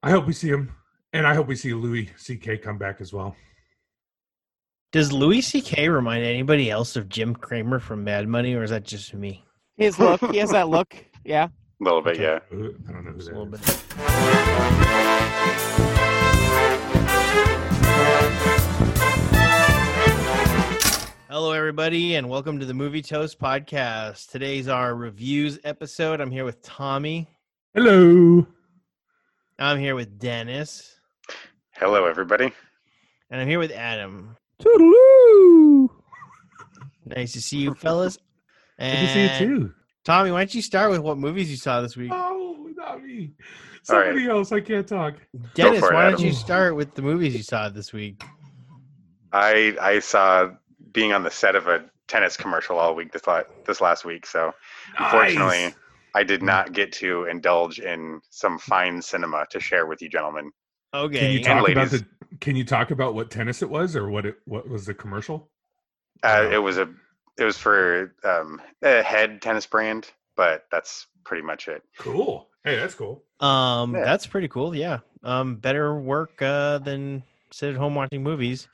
I hope we see him, and I hope we see Louis C.K. come back as well. Does Louis C.K. remind anybody else of Jim Cramer from Mad Money, or is that just me? His look, he has that look. Yeah. A little bit, yeah. I don't know who Just a little is. bit. Hello, everybody, and welcome to the Movie Toast Podcast. Today's our reviews episode. I'm here with Tommy. Hello. I'm here with Dennis, Hello, everybody. and I'm here with Adam. Toodaloo. Nice to see you, fellas. Good to see you too. Tommy, why don't you start with what movies you saw this week? Oh, not me. All right. Somebody else. I can't talk. Dennis, for it, why don't you start with the movies you saw this week? I I saw being on the set of a tennis commercial all week this la- this last week, so unfortunately, Nice. I did not get to indulge in some fine cinema to share with you gentlemen. Okay. Can you And talk about ladies. the? Can you talk about what tennis it was, or what it? What was the commercial? Uh, it was a it was for um, a head tennis brand, but that's pretty much it. Cool. Hey, that's cool. Um, Yeah. that's pretty cool. Yeah. Um, better work uh than sit at home watching movies.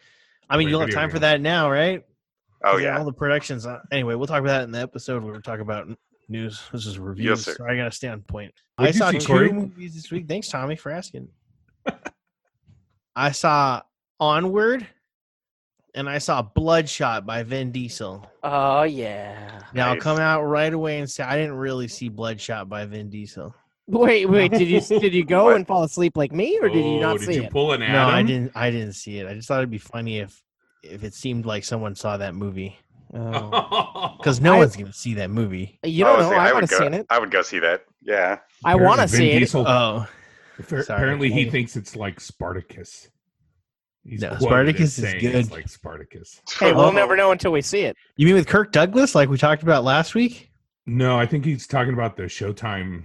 I mean, Play you'll have video time for that now, right? Oh yeah, All the productions. Uh, anyway, we'll talk about that in the episode where we talk about n- news. This is reviews. sir. so I got to stay on point. What'd I saw see, two Corey? movies this week. Thanks, Tommy, for asking. I saw Onward, and I saw Bloodshot by Vin Diesel. Oh yeah. Now I'll Nice. come out right away and say I didn't really see Bloodshot by Vin Diesel. Wait, wait. Did you did you go What? and fall asleep like me, or did you Oh, not did see you it? pull an Adam? No, I didn't. I didn't see it. I just thought it'd be funny if if it seemed like someone saw that movie Oh. because no I- one's gonna see that movie. You don't would know. say I would would have go. seen it. I would go see that. Yeah. I want to see Vin it. Oh, Sorry. Apparently, he thinks it's like Spartacus. He's No, Spartacus is good. It's like Spartacus. Hey, we'll Oh. never know until we see it. you mean with Kirk Douglas, like we talked about last week? No, I think he's talking about the Showtime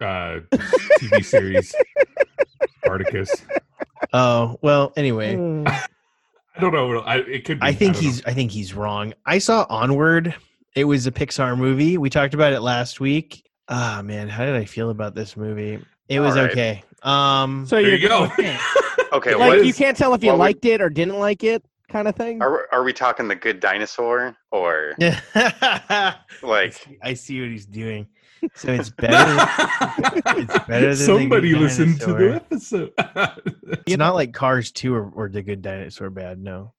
uh, TV series Spartacus. Oh well. Anyway, I don't know. I, it could. Be, I think don't know. he's. I think he's wrong. I saw Onward. It was a Pixar movie. We talked about it last week. Ah man, how did I feel about this movie? It was All right. okay. Um. So There you're go. Okay. like what you can't tell if you what would- liked it or didn't like it, kind of thing. are are we talking the good dinosaur or I like? see- I see what he's doing. So it's better. it's better than Somebody Good listened to the episode. It's not like Cars 2 or, or The Good Dinosaur bad, no.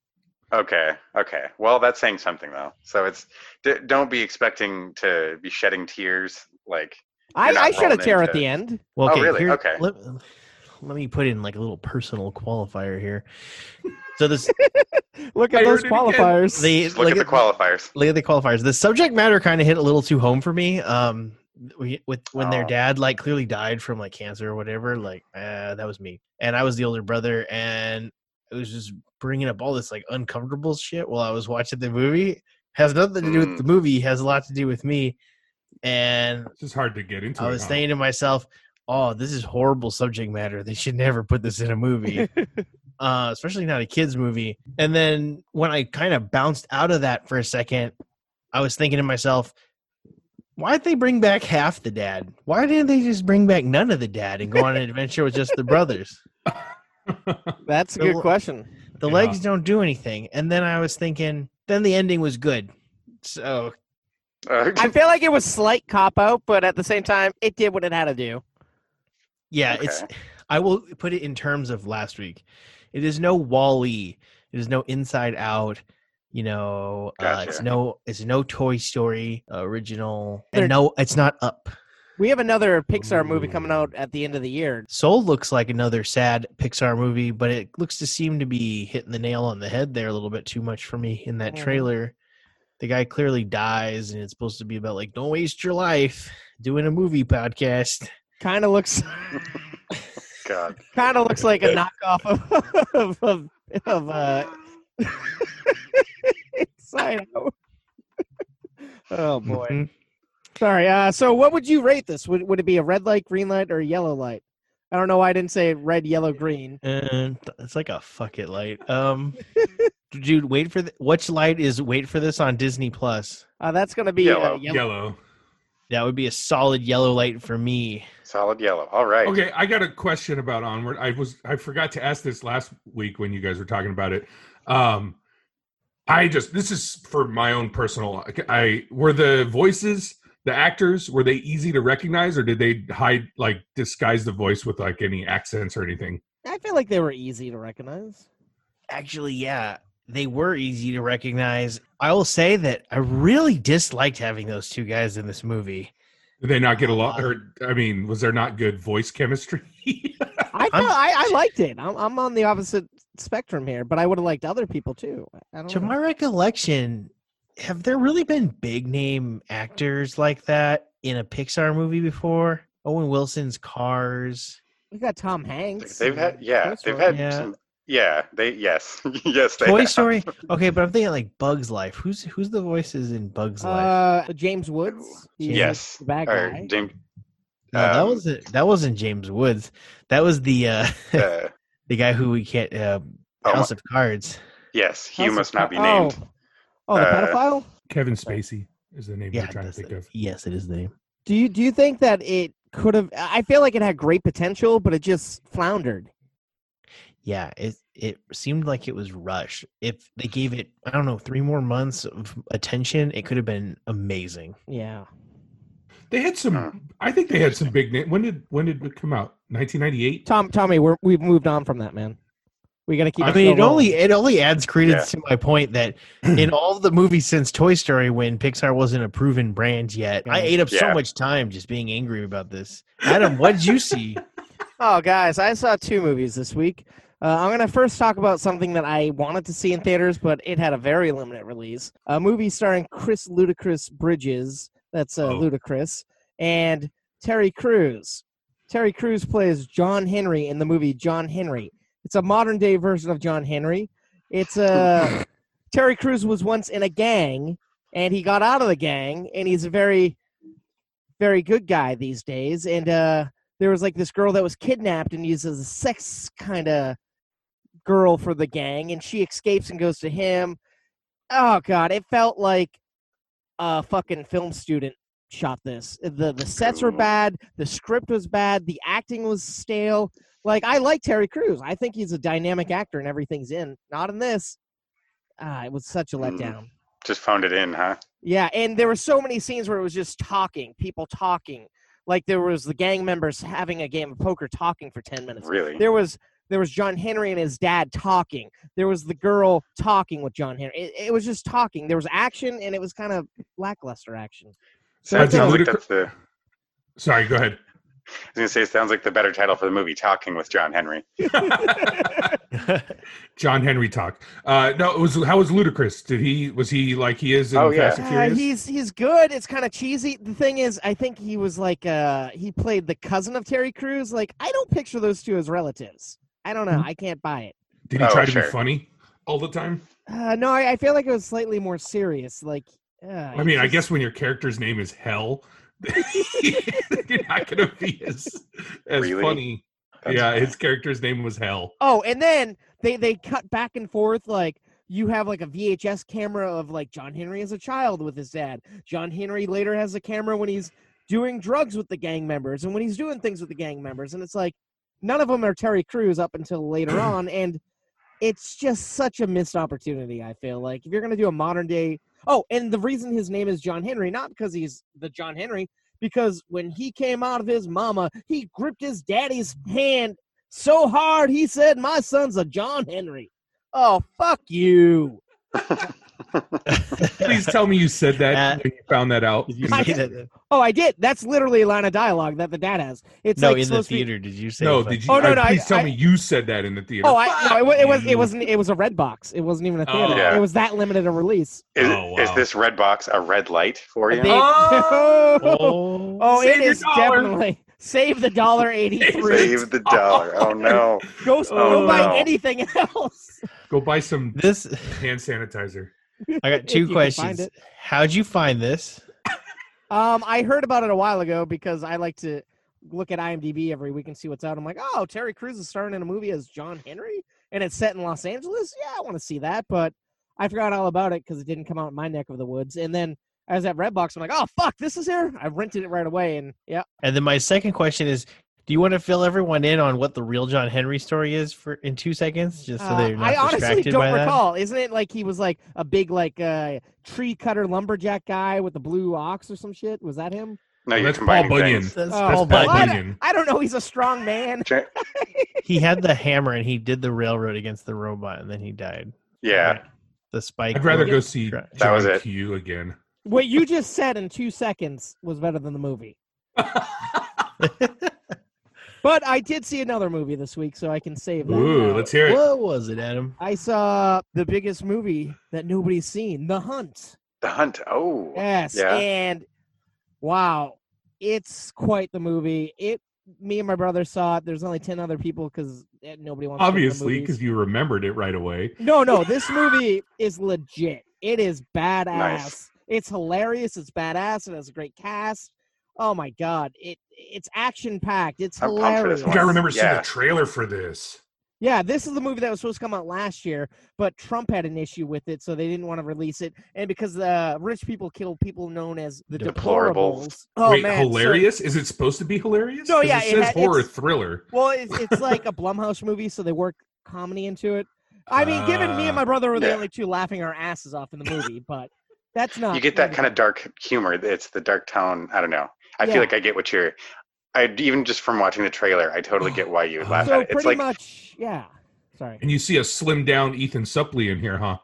Okay, okay. Well, that's saying something though. So it's d- don't be expecting to be shedding tears. Like, I, I shed a rolling tear at the end. Well, Oh, okay, really? here- Okay. Let, let me put in like a little personal qualifier here. So this Look I at those qualifiers. the just look at the qualifiers. look at the qualifiers. The subject matter kind of hit a little too home for me. Um, we, with when their Oh. dad like clearly died from like cancer or whatever. Like, uh, that was me, and I was the older brother, and it was just bringing up all this like uncomfortable shit while I was watching the movie. Has nothing to do with Mm. the movie. Has a lot to do with me, and It's just hard to get into. I was huh? thinking to myself, "Oh, this is horrible subject matter. They should never put this in a movie, uh, especially not a kids movie." And then when I kind of bounced out of that for a second, I was thinking to myself, "Why'd they bring back half the dad? Why didn't they just bring back none of the dad and go on an adventure with just the brothers? That's a The good question. The Yeah. legs don't do anything." And then I was thinking, then the ending was good. So Uh, I feel like it was slight cop out, but at the same time, it did what it had to do. Yeah, it's. I will put it in terms of last week. It is no Wall-E. It is no Inside Out. You know, uh, it's no. It's no Toy Story original, and no, it's not Up. We have another Pixar movie coming out at the end of the year. Soul looks like another sad Pixar movie, but it looks to seem to be hitting the nail on the head there a little bit too much for me in that Mhm. trailer. The guy clearly dies, and it's supposed to be about like don't waste your life doing a movie podcast. Kind of looks, God. kind of looks like a knockoff of of of, of uh, Inside Out. oh boy. Mhm. Sorry. Uh, so what would you rate this? Would would it be a red light, green light, or a yellow light? I don't know why I didn't say red, yellow, green. And it's like a fuck it light. Um, dude, wait for the, which light is wait for this on Disney Plus. Uh, that's gonna be Yellow. Uh, yellow. Yellow. That would be a solid yellow light for me. Solid yellow. All right. Okay, I got a question about Onward. I was I forgot to ask this last week when you guys were talking about it. Um I just this is for my own personal I were the voices, the actors, were they easy to recognize or did they hide like disguise the voice with like any accents or anything? I feel like they were easy to recognize. Actually, yeah, they were easy to recognize. I will say that I really disliked having those two guys in this movie. Did they not get along or I mean, was there not good voice chemistry? I I'm- I, I liked it. I'm, I'm on the opposite spectrum here, but I would have liked other people too. I don't To know. my recollection, have there really been big name actors like that in a Pixar movie before? Owen Wilson's Cars. we got Tom Hanks. They've had yeah, they've had Yeah. some yeah, they yes. yes, they Toy have. Story. Okay, but I'm thinking like Bugs Life. Who's who's the voices in Bugs Life? Uh, James Woods. He's Yes. the bad Or guy. James no, that um, wasn't that wasn't James Woods. That was the uh uh, the guy who we can't uh, oh, House of Cards. yes, he House must not be named. Oh, oh the Uh, pedophile. Kevin Spacey is the name Yeah, I'm trying to think it. of. yes, it is the name. Do you do you think that it could have? I feel like it had great potential, but it just floundered. Yeah, it it seemed like it was rushed. If they gave it, I don't know, three more months of attention, it could have been amazing. Yeah. They had some Huh. I think they had some big name. When did when did it come out? 1998? Tom, Tommy, we're we've moved on from that, man. We got to keep. I mean, show it only rolling. it only adds credence to my point that in all the movies since Toy Story, when Pixar wasn't a proven brand yet, I ate up so much time just being angry about this. Adam, what did you see? Oh, guys, I saw two movies this week. Uh, I'm going to first talk about something that I wanted to see in theaters, but it had a very limited release. A movie starring Chris Ludacris Bridges, that's uh, Oh. Ludacris, and Terry Crews. Terry Crews plays John Henry in the movie John Henry. It's a modern day version of John Henry. It's uh, Terry Crews was once in a gang, and he got out of the gang, and he's a very, very good guy these days. And uh, there was like this girl that was kidnapped and used as a sex kind of girl for the gang and she escapes and goes to him oh god it felt like a fucking film student shot this the the sets were bad the script was bad the acting was stale like i like terry Crews. i think he's a dynamic actor and everything's in not in this ah, it was such a Mm. letdown Just found it in, huh? yeah, and there were so many scenes where it was just talking, people talking. Like there was the gang members having a game of poker talking for 10 minutes. Really? There was there was John Henry and his dad talking. There was the girl talking with John Henry. It, it was just talking. There was action and it was kind of lackluster action. So that sounds like that's the. Sorry, go ahead. I was gonna say it sounds like the better title for the movie, "Talking with John Henry." John Henry talk. Uh no, it was how was Ludacris? Did he was he like he is in Oh, yeah. Fast and Uh, he's he's good. It's kind of cheesy. The thing is, I think he was like uh he played the cousin of Terry Crews. Like I don't picture those two as relatives. I don't know. I can't buy it. Did he Oh, try to sure. be funny all the time? Uh, no, I, I feel like it was slightly more serious. Like, uh, I mean, I guess when your character's name is Hell, you're not gonna be as as Really? funny. That's yeah, funny. his character's name was Hell. Oh, and then they they cut back and forth. Like you have like a VHS camera of like John Henry as a child with his dad. John Henry later has a camera when he's doing drugs with the gang members and when he's doing things with the gang members. And it's like none of them are Terry Crews up until later on, and it's just such a missed opportunity. I feel like if you're gonna do a modern day. Oh, and the reason his name is John Henry, not because he's the John Henry, because when he came out of his mama, he gripped his daddy's hand so hard he said, My son's a John Henry. Oh, fuck you. Please tell me you said that Uh, you found that out. You I say that? Oh, I did. That's literally a line of dialogue that the dad has. It's No, like in the supposed to be- theater. Did you say? No, did you? Oh, no, no, I- Please tell I- me you said that in the theater. Oh, I, no, it, it was. It wasn't. It was a red box. It wasn't even a theater. Yeah. It was that limited a release. Is, Oh, is this red box a red light for you? They- Oh! oh, Oh, Save it your is dollar. definitely save the dollar eighty three. Save the dollar. Oh no. Go, go Oh, buy anything else. Go buy some this. hand sanitizer. I got two you can find questions. How'd you find this? Um, I heard about it a while ago because I like to look at IMDb every week and see what's out. I'm like, oh, Terry Crews is starring in a movie as John Henry, and it's set in Los Angeles. Yeah, I want to see that, but I forgot all about it because it didn't come out in my neck of the woods. And then I was at Redbox. I'm like, oh fuck, this is here. I rented it right away, and yeah, And then my second question is, do you want to fill everyone in on what the real John Henry story is for in two seconds, just so Uh, they're not I honestly distracted don't by recall. Isn't it like he was like a big like uh, tree cutter lumberjack guy with the blue ox or some shit? Was that him? No, you're That's Paul Bunyan. things. That's Oh, Paul Paul I, Bunyan. Bunyan. don't, I don't know. He's a strong man. He had the hammer and he did the railroad against the robot, and then he died. Yeah, The spike. I'd rather go see That John was it. Q again. What you just said in two seconds was better than the movie. But I did see another movie this week, so I can save that. Ooh, let's hear it. what was it, Adam? I saw the biggest movie that nobody's seen, The Hunt. The Hunt. Oh, Yes, Yeah. and wow, it's quite the movie. It. Me and my brother saw it. There's only ten other people because eh, nobody wants. to to Obviously, because you remembered it right away. No, no, this movie is legit. It is badass. Nice. It's hilarious. It's badass. It has a great cast. Oh my god, it it's action packed. It's I'm hilarious. I think I one. remember seeing Yeah. the trailer for this. Yeah, this is the movie that was supposed to come out last year, but Trump had an issue with it, so they didn't want to release it. And because uh, rich people kill people known as the Deplorables. deplorables. Oh Wait, man, so- hilarious? Is it supposed to be hilarious? No, yeah, it it says ha- horror it's- thriller. well, it's, it's like a Blumhouse movie, so they work comedy into it. I mean, given me and my Ah. brother were the Yeah. only two laughing our asses off in the movie, but that's not. you get that kind of dark humor. It's the dark tone. I don't know. I Yeah. feel like I get what you're. I even just from watching the trailer, I totally get why you would laugh So at it. It's pretty like much, yeah. Sorry. And you see a slim down Ethan Suplee in here, huh?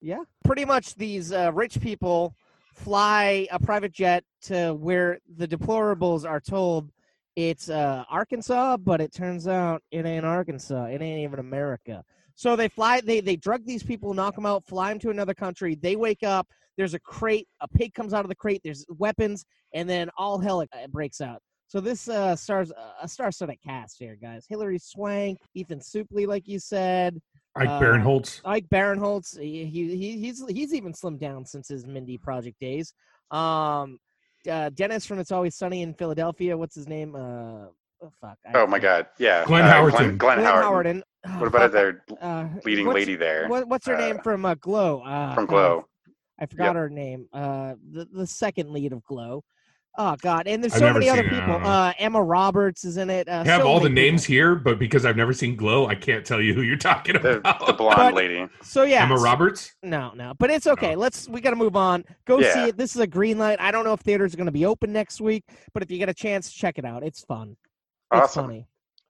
Yeah. Pretty much these uh, rich people fly a private jet to where the deplorables are told it's uh, Arkansas, but it turns out it ain't Arkansas. It ain't even America. So they fly, they, they drug these people, knock them out, fly them to another country. They wake up. There's a crate. A pig comes out of the crate. There's weapons, and then all hell uh, breaks out. So this uh, stars a star-studded cast here, guys. Hilary Swank, Ethan Suplee, like you said, Ike Uh, Barinholtz. Ike Barinholtz, he, he he- he's he's even slimmed down since his Mindy Project days. Um, uh, Dennis from It's Always Sunny in Philadelphia. What's his name? Uh, oh, fuck. I- oh my god, yeah. Glenn uh, Howerton. Glenn, Glenn, Glenn Howard. Howerton. Oh, What about fuck, their uh, leading what's- lady there What, what's her name Uh, from uh, Glow? Uh, from God, Glow? I forgot Yep. her name. Uh, the the second lead of Glow. Oh God, and there's I've so many other it, people. Uh, Emma Roberts is in it. Uh, I have so all the names people. here, but because I've never seen Glow, I can't tell you who you're talking about. the blonde But- lady. So yeah, Emma Roberts. No, no, but it's okay. No. Let's we got to move on. Go see it. This is a green light. I don't know if theaters are going to be open next week, but if you get a chance, check it out. It's fun. It's Awesome. funny.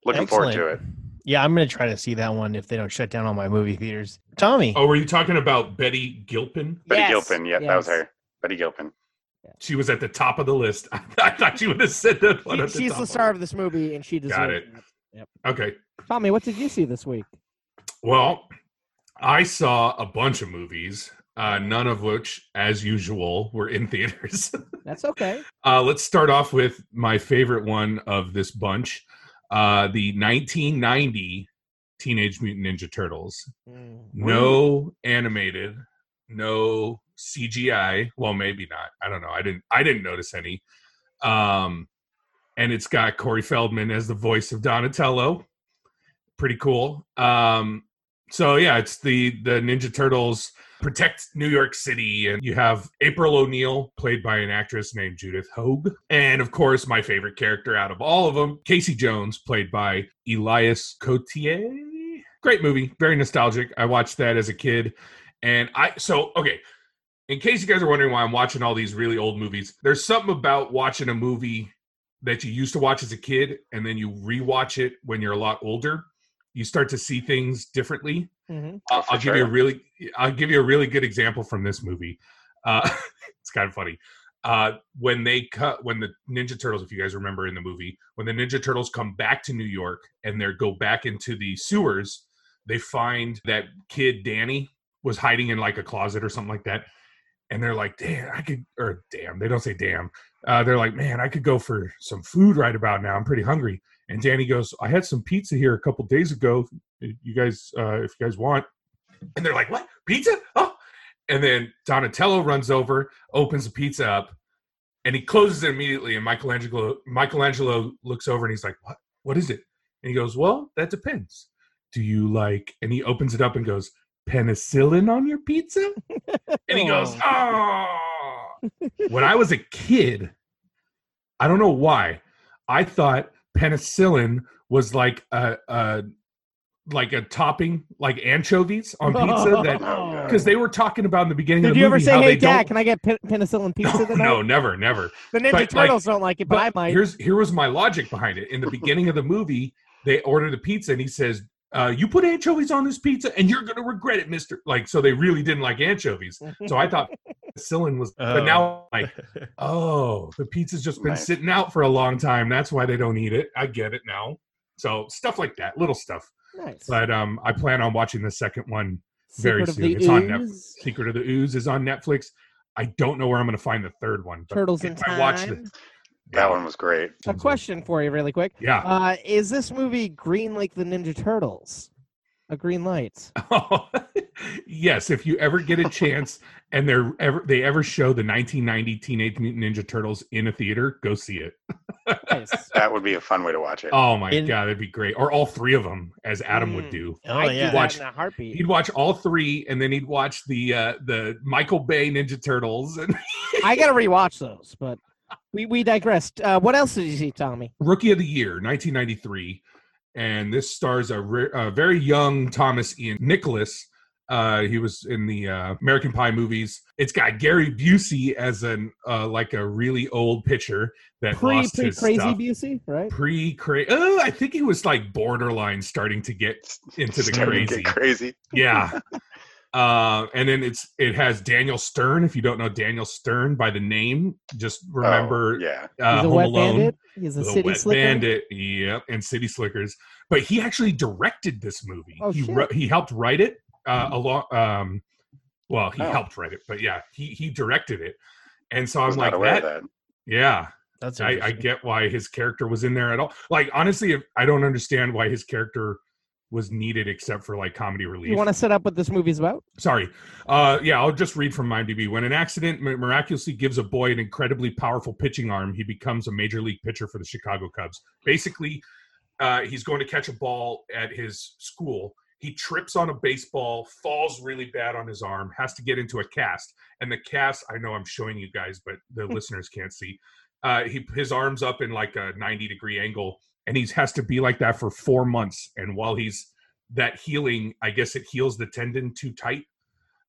Looking forward to it. Excellent. Yeah, I'm gonna try to see that one if they don't shut down all my movie theaters. Tommy, Oh, were you talking about Betty Gilpin? Betty Yes, Gilpin. Yep, that was her. Betty Gilpin. She was at the top of the list. I thought you would have said that one. She- at the she's top the of star of this movie, and she deserves Got it. it. Okay. Tommy, what did you see this week? Well, I saw a bunch of movies, uh, none of which, as usual, were in theaters. That's okay. uh, let's start off with my favorite one of this bunch uh, the 1990 Teenage Mutant Ninja Turtles. Mm. No animated, no CGI. Well, maybe not. I don't know. I didn't. I didn't notice any. Um, and it's got Corey Feldman as the voice of Donatello. Pretty cool. Um, so yeah, it's the the Ninja Turtles protect New York City, and you have April O'Neil played by an actress named Judith Hoag, and of course my favorite character out of all of them, Casey Jones, played by Elias Cotier. Great movie, very nostalgic. I watched that as a kid, and I so okay. In case you guys are wondering why I'm watching all these really old movies, there's something about watching a movie that you used to watch as a kid and then you rewatch it when you're a lot older. You start to see things differently. Hmm Oh, I'll, for I'll give you a really, I'll give you a really good example from this movie. Uh, it's kind of funny. Uh, when they cut, when the Ninja Turtles, if you guys remember in the movie, when the Ninja Turtles come back to New York and they go back into the sewers, they find that kid Danny was hiding in like a closet or something like that. And they're like, damn, I could, or damn, they don't say damn. Uh, they're like, man, I could go for some food right about now. I'm pretty hungry. And Danny goes, I had some pizza here a couple days ago. You guys, uh, if you guys want. And they're like, what? Pizza? Oh. And then Donatello runs over, opens the pizza up, and he closes it immediately. And Michelangelo, Michelangelo looks over and he's like, what? What is it? And he goes, well, that depends. Do you like, and he opens it up and goes, penicillin on your pizza? And he goes, oh. when I was a kid, I don't know why, I thought penicillin was like a, a like a topping, like anchovies on pizza. That because they were talking about in the beginning of Did the you ever say, "Hey, they Dad, can I get pe- penicillin pizza No, tonight?" no, never, never. The Ninja But, like- Turtles don't like it, but, I might. here's here was my logic behind it. In the beginning of the movie, they order the pizza, and he says, uh, "You put anchovies on this pizza, and you're gonna regret it, Mister." Like, so they really didn't like anchovies. So I thought penicillin was, but Oh. now like, oh, the pizza's just been Nice. sitting out for a long time. That's why they don't eat it. I get it now. So stuff like that, little stuff. Nice. But um, I plan on watching the second one. very Secret of soon. the It's on Netflix. Secret of the Ooze is on Netflix. I don't know where I'm going to find the third one. but Turtles in if I watch Time. the- that one was great. A question for you, really quick. Yeah. Uh, is this movie green like the Ninja Turtles? A green light. yes, if you ever get a chance and they're ever they ever show the 1990 Teenage Mutant Ninja Turtles in a theater, go see it. Nice. That would be a fun way to watch it. Oh my In- god, that'd be great. Or all three of them, as Adam would Mm. do. Oh I'd yeah. that Watch- in a heartbeat. He'd watch all three, and then he'd watch the uh, the Michael Bay Ninja Turtles and I gotta rewatch those, but we we digressed. Uh, what else did you see, Tommy? Rookie of the Year, 1993, and this stars a, re- a very young Thomas Ian Nicholas. Uh, he was in the uh, American Pie movies. It's got Gary Busey as an uh, like a really old pitcher that Pre lost pre his crazy stuff. Busey, right? Pre crazy. Oh, I think he was like borderline starting to get into the Starting to crazy. get crazy. Yeah. Uh, and then it's it has Daniel Stern. If you don't know Daniel Stern by the name, just remember Oh, yeah. uh, He's a Home wet Alone. bandit. He's a The city Wet slicker. Bandit, yep, and City Slickers. But he actually directed this movie. Oh, he shit. wrote- he helped write it uh, along. Um, well, he Oh. helped write it, but yeah, he he directed it. And so I I'm like that, that. Yeah, That's I, I get why his character was in there at all. Like honestly, if, I don't understand why his character was needed except for like comedy relief. You want to set up what this movie's about? Sorry. Uh, yeah, I'll just read from IMDb. When an accident miraculously gives a boy an incredibly powerful pitching arm, he becomes a major league pitcher for the Chicago Cubs. Basically, uh, he's going to catch a ball at his school. He trips on a baseball, falls really bad on his arm, has to get into a cast. And the cast, I know I'm showing you guys, but the listeners can't see. Uh, he his arms up in like a 90 degree angle, and he has to be like that for four months. And while he's that healing, I guess it heals the tendon too tight.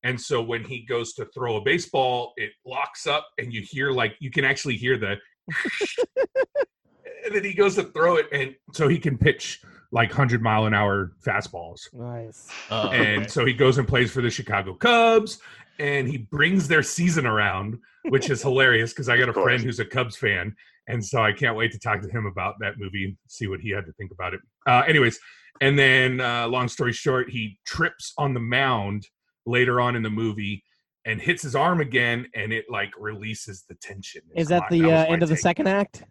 And so when he goes to throw a baseball, it locks up, and you hear like you can actually hear the. and then he goes to throw it, and so he can pitch like hundred mile an hour fastballs. Nice. Oh, And okay. so he goes and plays for the Chicago Cubs, and he brings their season around, which is hilarious because I got a friend who's a Cubs fan, and so I can't wait to talk to him about that movie and see what he had to think about it. Uh, anyways, and then uh, long story short, he trips on the mound later on in the movie and hits his arm again, and it like releases the tension. Is that my- the was uh, end of the take. second act?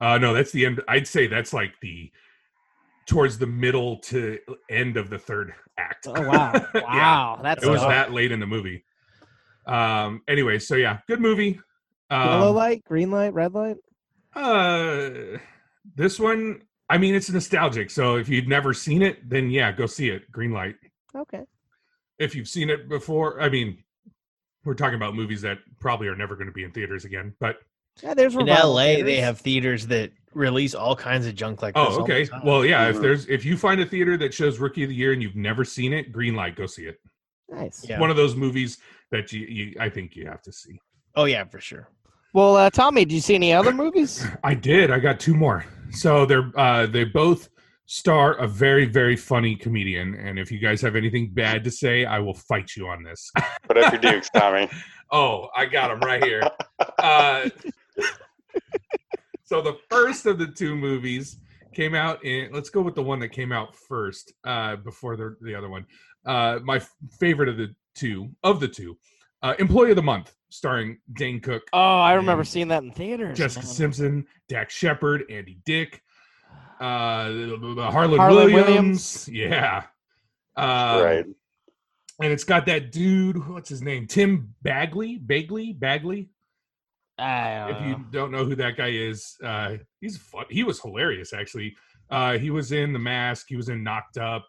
Uh, no, that's the end. I'd say that's like the towards the middle to end of the third act. Oh wow! Yeah. Wow, that's it was tough. that late in the movie. Um. Anyway, so yeah, good movie. Yellow Um, light, green light, red light. uh, this one, I mean, it's nostalgic. So if you've never seen it, then yeah, go see it. Green light. Okay. If you've seen it before, I mean, we're talking about movies that probably are never going to be in theaters again. But Yeah, there's in revival LA, they have theaters that release all kinds of junk like this. oh, okay. Well, yeah. If Mhm. there's if you find a theater that shows Rookie of the Year and you've never seen it, green light, go see it. nice. Yeah. One of those movies that you, you I think you have to see. oh yeah, for sure. Well, uh, Tommy, did you see any other movies? I did. I got two more. So they're uh, they both star a very very funny comedian, and if you guys have anything bad to say, I will fight you on this. Put up your dukes, Tommy. oh, I got him right here. Uh, so the first of the two movies came out in. Let's go with the one that came out first uh, before the the other one. Uh, my f- favorite of the two of the two, uh, Employee of the Month, starring Dane Cook. Oh, I remember seeing that in theaters. Jessica man. Simpson, Dax Shepard, Andy Dick, uh, Harlan, Harland Williams. Yeah. Um, right. And it's got that dude, what's his name? Tim Bagley? Bagley? Bagley? I don't If you don't know who that guy is, uh, he's fun. He was hilarious, actually. Uh, he was in The Mask. He was in Knocked Up.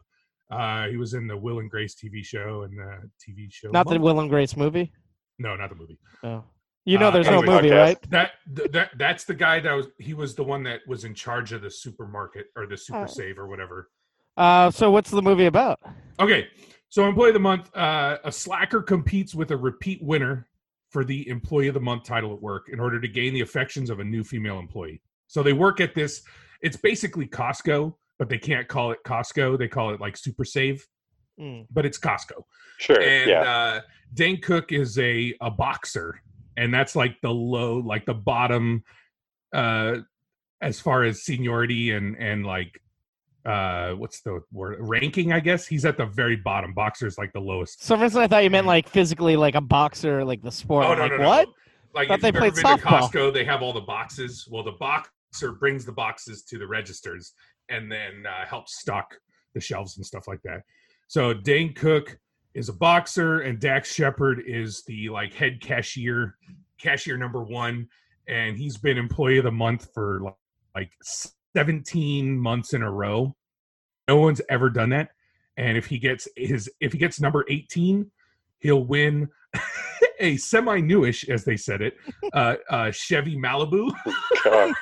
Uh, he was in the Will and Grace TV show and the TV show. Not the Will and Grace movie. No, not the movie. Oh. You know, Uh, there's anyway, no movie, podcast. right? That that that's the guy that was he was the one that was in charge of the supermarket or the super Oh. save or whatever. Uh, so what's the movie about? Okay, so employee of the month, uh, a slacker competes with a repeat winner for the employee of the month title at work in order to gain the affections of a new female employee. So they work at this. It's basically Costco, but they can't call it Costco. They call it like Super Save, Mm. but it's Costco. Sure. and yeah. uh Dane Cook is a a boxer and that's like the low like the bottom uh as far as seniority and and like uh what's the word? Ranking I guess? He's at the very bottom. Boxer's like the lowest So for instance, I thought you meant like physically, like a boxer, like the sport. oh no like, no no. what? like if they you've ever played been to softball. Costco they have all the boxes. Well the boxer brings the boxes to the registers and then uh, helps stock the shelves and stuff like that. So Dane Cook is a boxer and Dax Shepard is the like head cashier, cashier number one, and he's been employee of the month for like, like 17 months in a row. No one's ever done that. And if he gets his if he gets number 18, he'll win a semi-newish, as they said it, uh, uh, Chevy Malibu.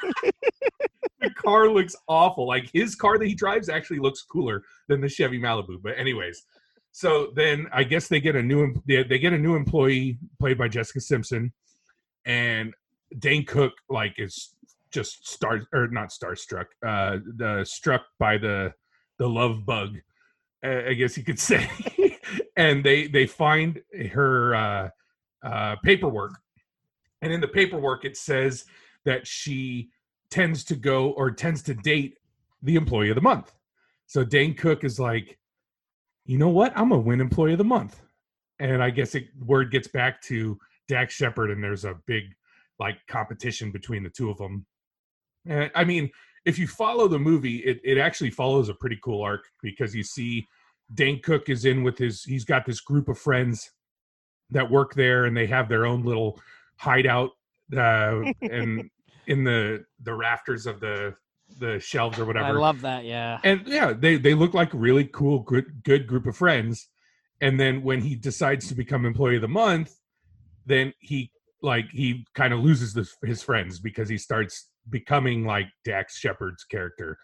The car looks awful. Like his car that he drives actually looks cooler than the Chevy Malibu. But anyways, so then I guess they get a new they, they get a new employee played by Jessica Simpson, and Dane Cook like is just star or not starstruck, uh, the struck by the the love bug, I guess you could say, and they they find her uh, uh, paperwork, and in the paperwork it says that she tends to go or tends to date the employee of the month. So Dane Cook is like, you know what? I'm gonna win employee of the month. And I guess it word gets back to Dax Shepard, and there's a big like competition between the two of them. And I mean, if you follow the movie, it, it actually follows a pretty cool arc because you see Dan Cook is in with his he's got this group of friends that work there and they have their own little hideout uh, and in the the rafters of the the shelves or whatever I love that. Yeah. and yeah they they look like really cool good good group of friends and then when he decides to become employee of the month then he like he kind of loses the, his friends because he starts becoming like dax shepard's character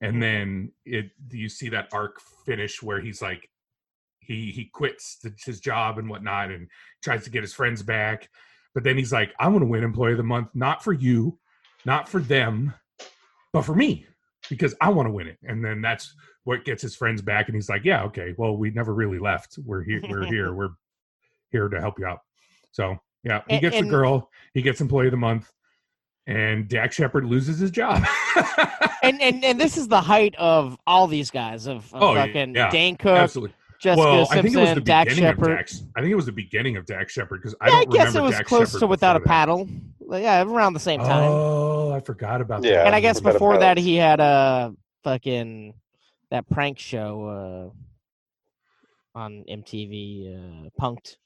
and mm-hmm. then it you see that arc finish where he's like he he quits the, his job and whatnot and tries to get his friends back but then he's like i want to win employee of the month not for you not for them but for me because I want to win it. And then that's what gets his friends back. And he's like, yeah, okay, well, we never really left. We're here. We're here. We're here to help you out. So yeah, he And- gets and- the girl. He gets employee of the month. And Dak Shepard loses his job. And and and this is the height of all these guys of, of Oh, fucking yeah. Dane Cook, Absolutely. Jessica well, I think it was the Simpson, Dak beginning of Shepard. Dax. I think it was the beginning of Dak Shepard because I Yeah, don't guess it was Dak close Shepard to Without a before that. Paddle. Yeah, around the same time. Oh, I forgot about Yeah. that. and I guess before that he had a fucking that prank show uh, on MTV, uh, Punked.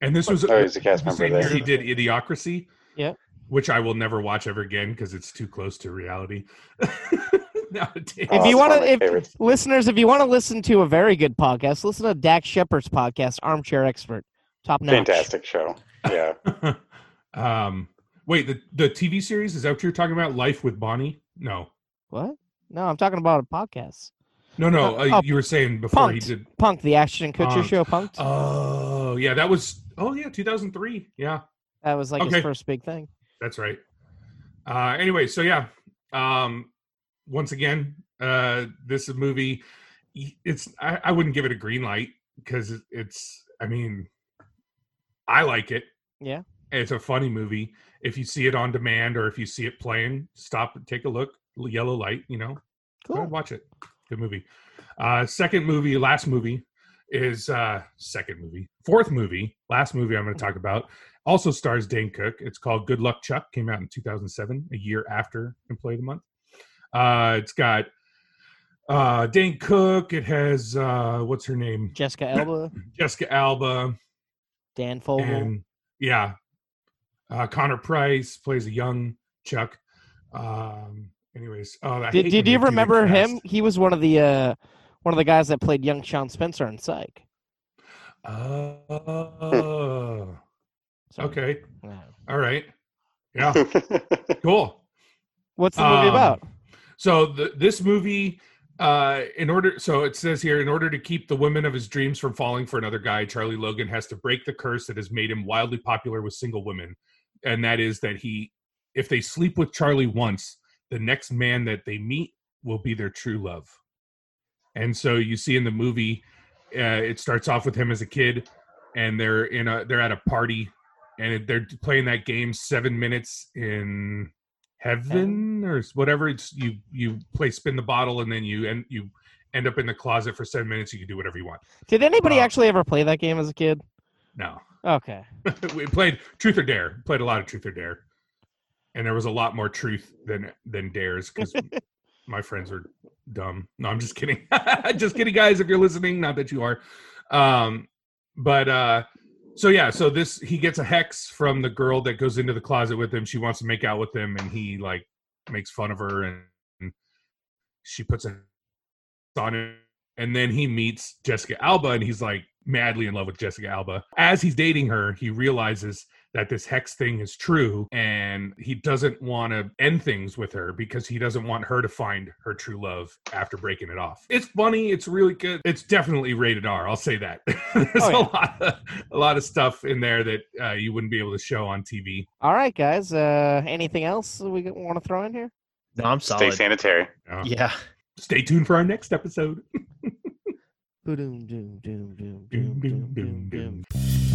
And this was Oh, he's a cast the member same there. year he did Idiocracy. Yeah. Which I will never watch ever again because it's too close to reality. Nowadays. If you want one of my to, listeners, if you want to listen to a very good podcast, listen to Dak Shepard's podcast, Armchair Expert, top notch. Fantastic show. Yeah. um, wait, the the TV series is that what you're talking about? Life with Bonnie? No, What? No, I'm talking about a podcast. no, no. Uh, Uh, oh, you were saying before Punked. he did. Punk, the Ashton Kutcher Punked. show, Punked. Oh, yeah, that was. Oh, yeah, 2003. Yeah, that was like okay. his first big thing. That's right. Uh, anyway, so yeah. Um, once again, uh, this movie, it's I, I wouldn't give it a green light because it's. I mean, I like it. Yeah. It's a funny movie. If you see it on demand or if you see it playing, stop and take a look. Yellow light, you know, go Cool. watch it. Good movie. Uh, second movie, last movie is uh, second movie, fourth movie, last movie I'm going to talk about. Also stars Dane Cook. It's called Good Luck Chuck. Came out in 2007, a year after Employee of the Month. Uh, it's got uh, Dane Cook. It has uh, what's her name, Jessica Elba, Jessica Alba, Dan Fogel. and yeah, uh, Connor Price plays a young Chuck. Um, anyways, oh, Did, did you remember him? He was one of the uh, one of the guys that played young Sean Spencer in Psych. Oh, So, Okay. yeah. All right. Yeah. cool. What's the movie Um, about? So the, this movie, uh, in order, so it says here, in order to keep the women of his dreams from falling for another guy, Charlie Logan has to break the curse that has made him wildly popular with single women, and that is that he, if they sleep with Charlie once, the next man that they meet will be their true love. And so you see in the movie, uh, it starts off with him as a kid, and they're in a they're at a party, and they're playing that game seven minutes in heaven or whatever. It's you you play spin the bottle and then you end you end up in the closet for seven minutes. You can do whatever you want. Did anybody uh, actually ever play that game as a kid? no. Okay. we played truth or dare played a lot of truth or dare. And there was a lot more truth than than dares because my friends are dumb. No i'm just kidding. Just kidding guys if you're listening not that you are. Um but uh so yeah so this he gets a hex from the girl that goes into the closet with him. She wants to make out with him and he like makes fun of her and, she puts a on him. And then he meets jessica alba and he's like madly in love with jessica alba. As he's dating her he realizes that this hex thing is true and he doesn't want to end things with her because he doesn't want her to find her true love after breaking it off. It's funny, it's really good. It's definitely rated R, I'll say that. There's Oh, yeah. a lot of, a lot of stuff in there that uh, you wouldn't be able to show on TV. All right, guys. Uh, anything else we want to throw in here? No, I'm solid. Stay sanitary. Uh, Yeah. Stay tuned for our next episode. Boom, doom, doom, doom, Doom, doom, doom, doom, doom, doom, doom.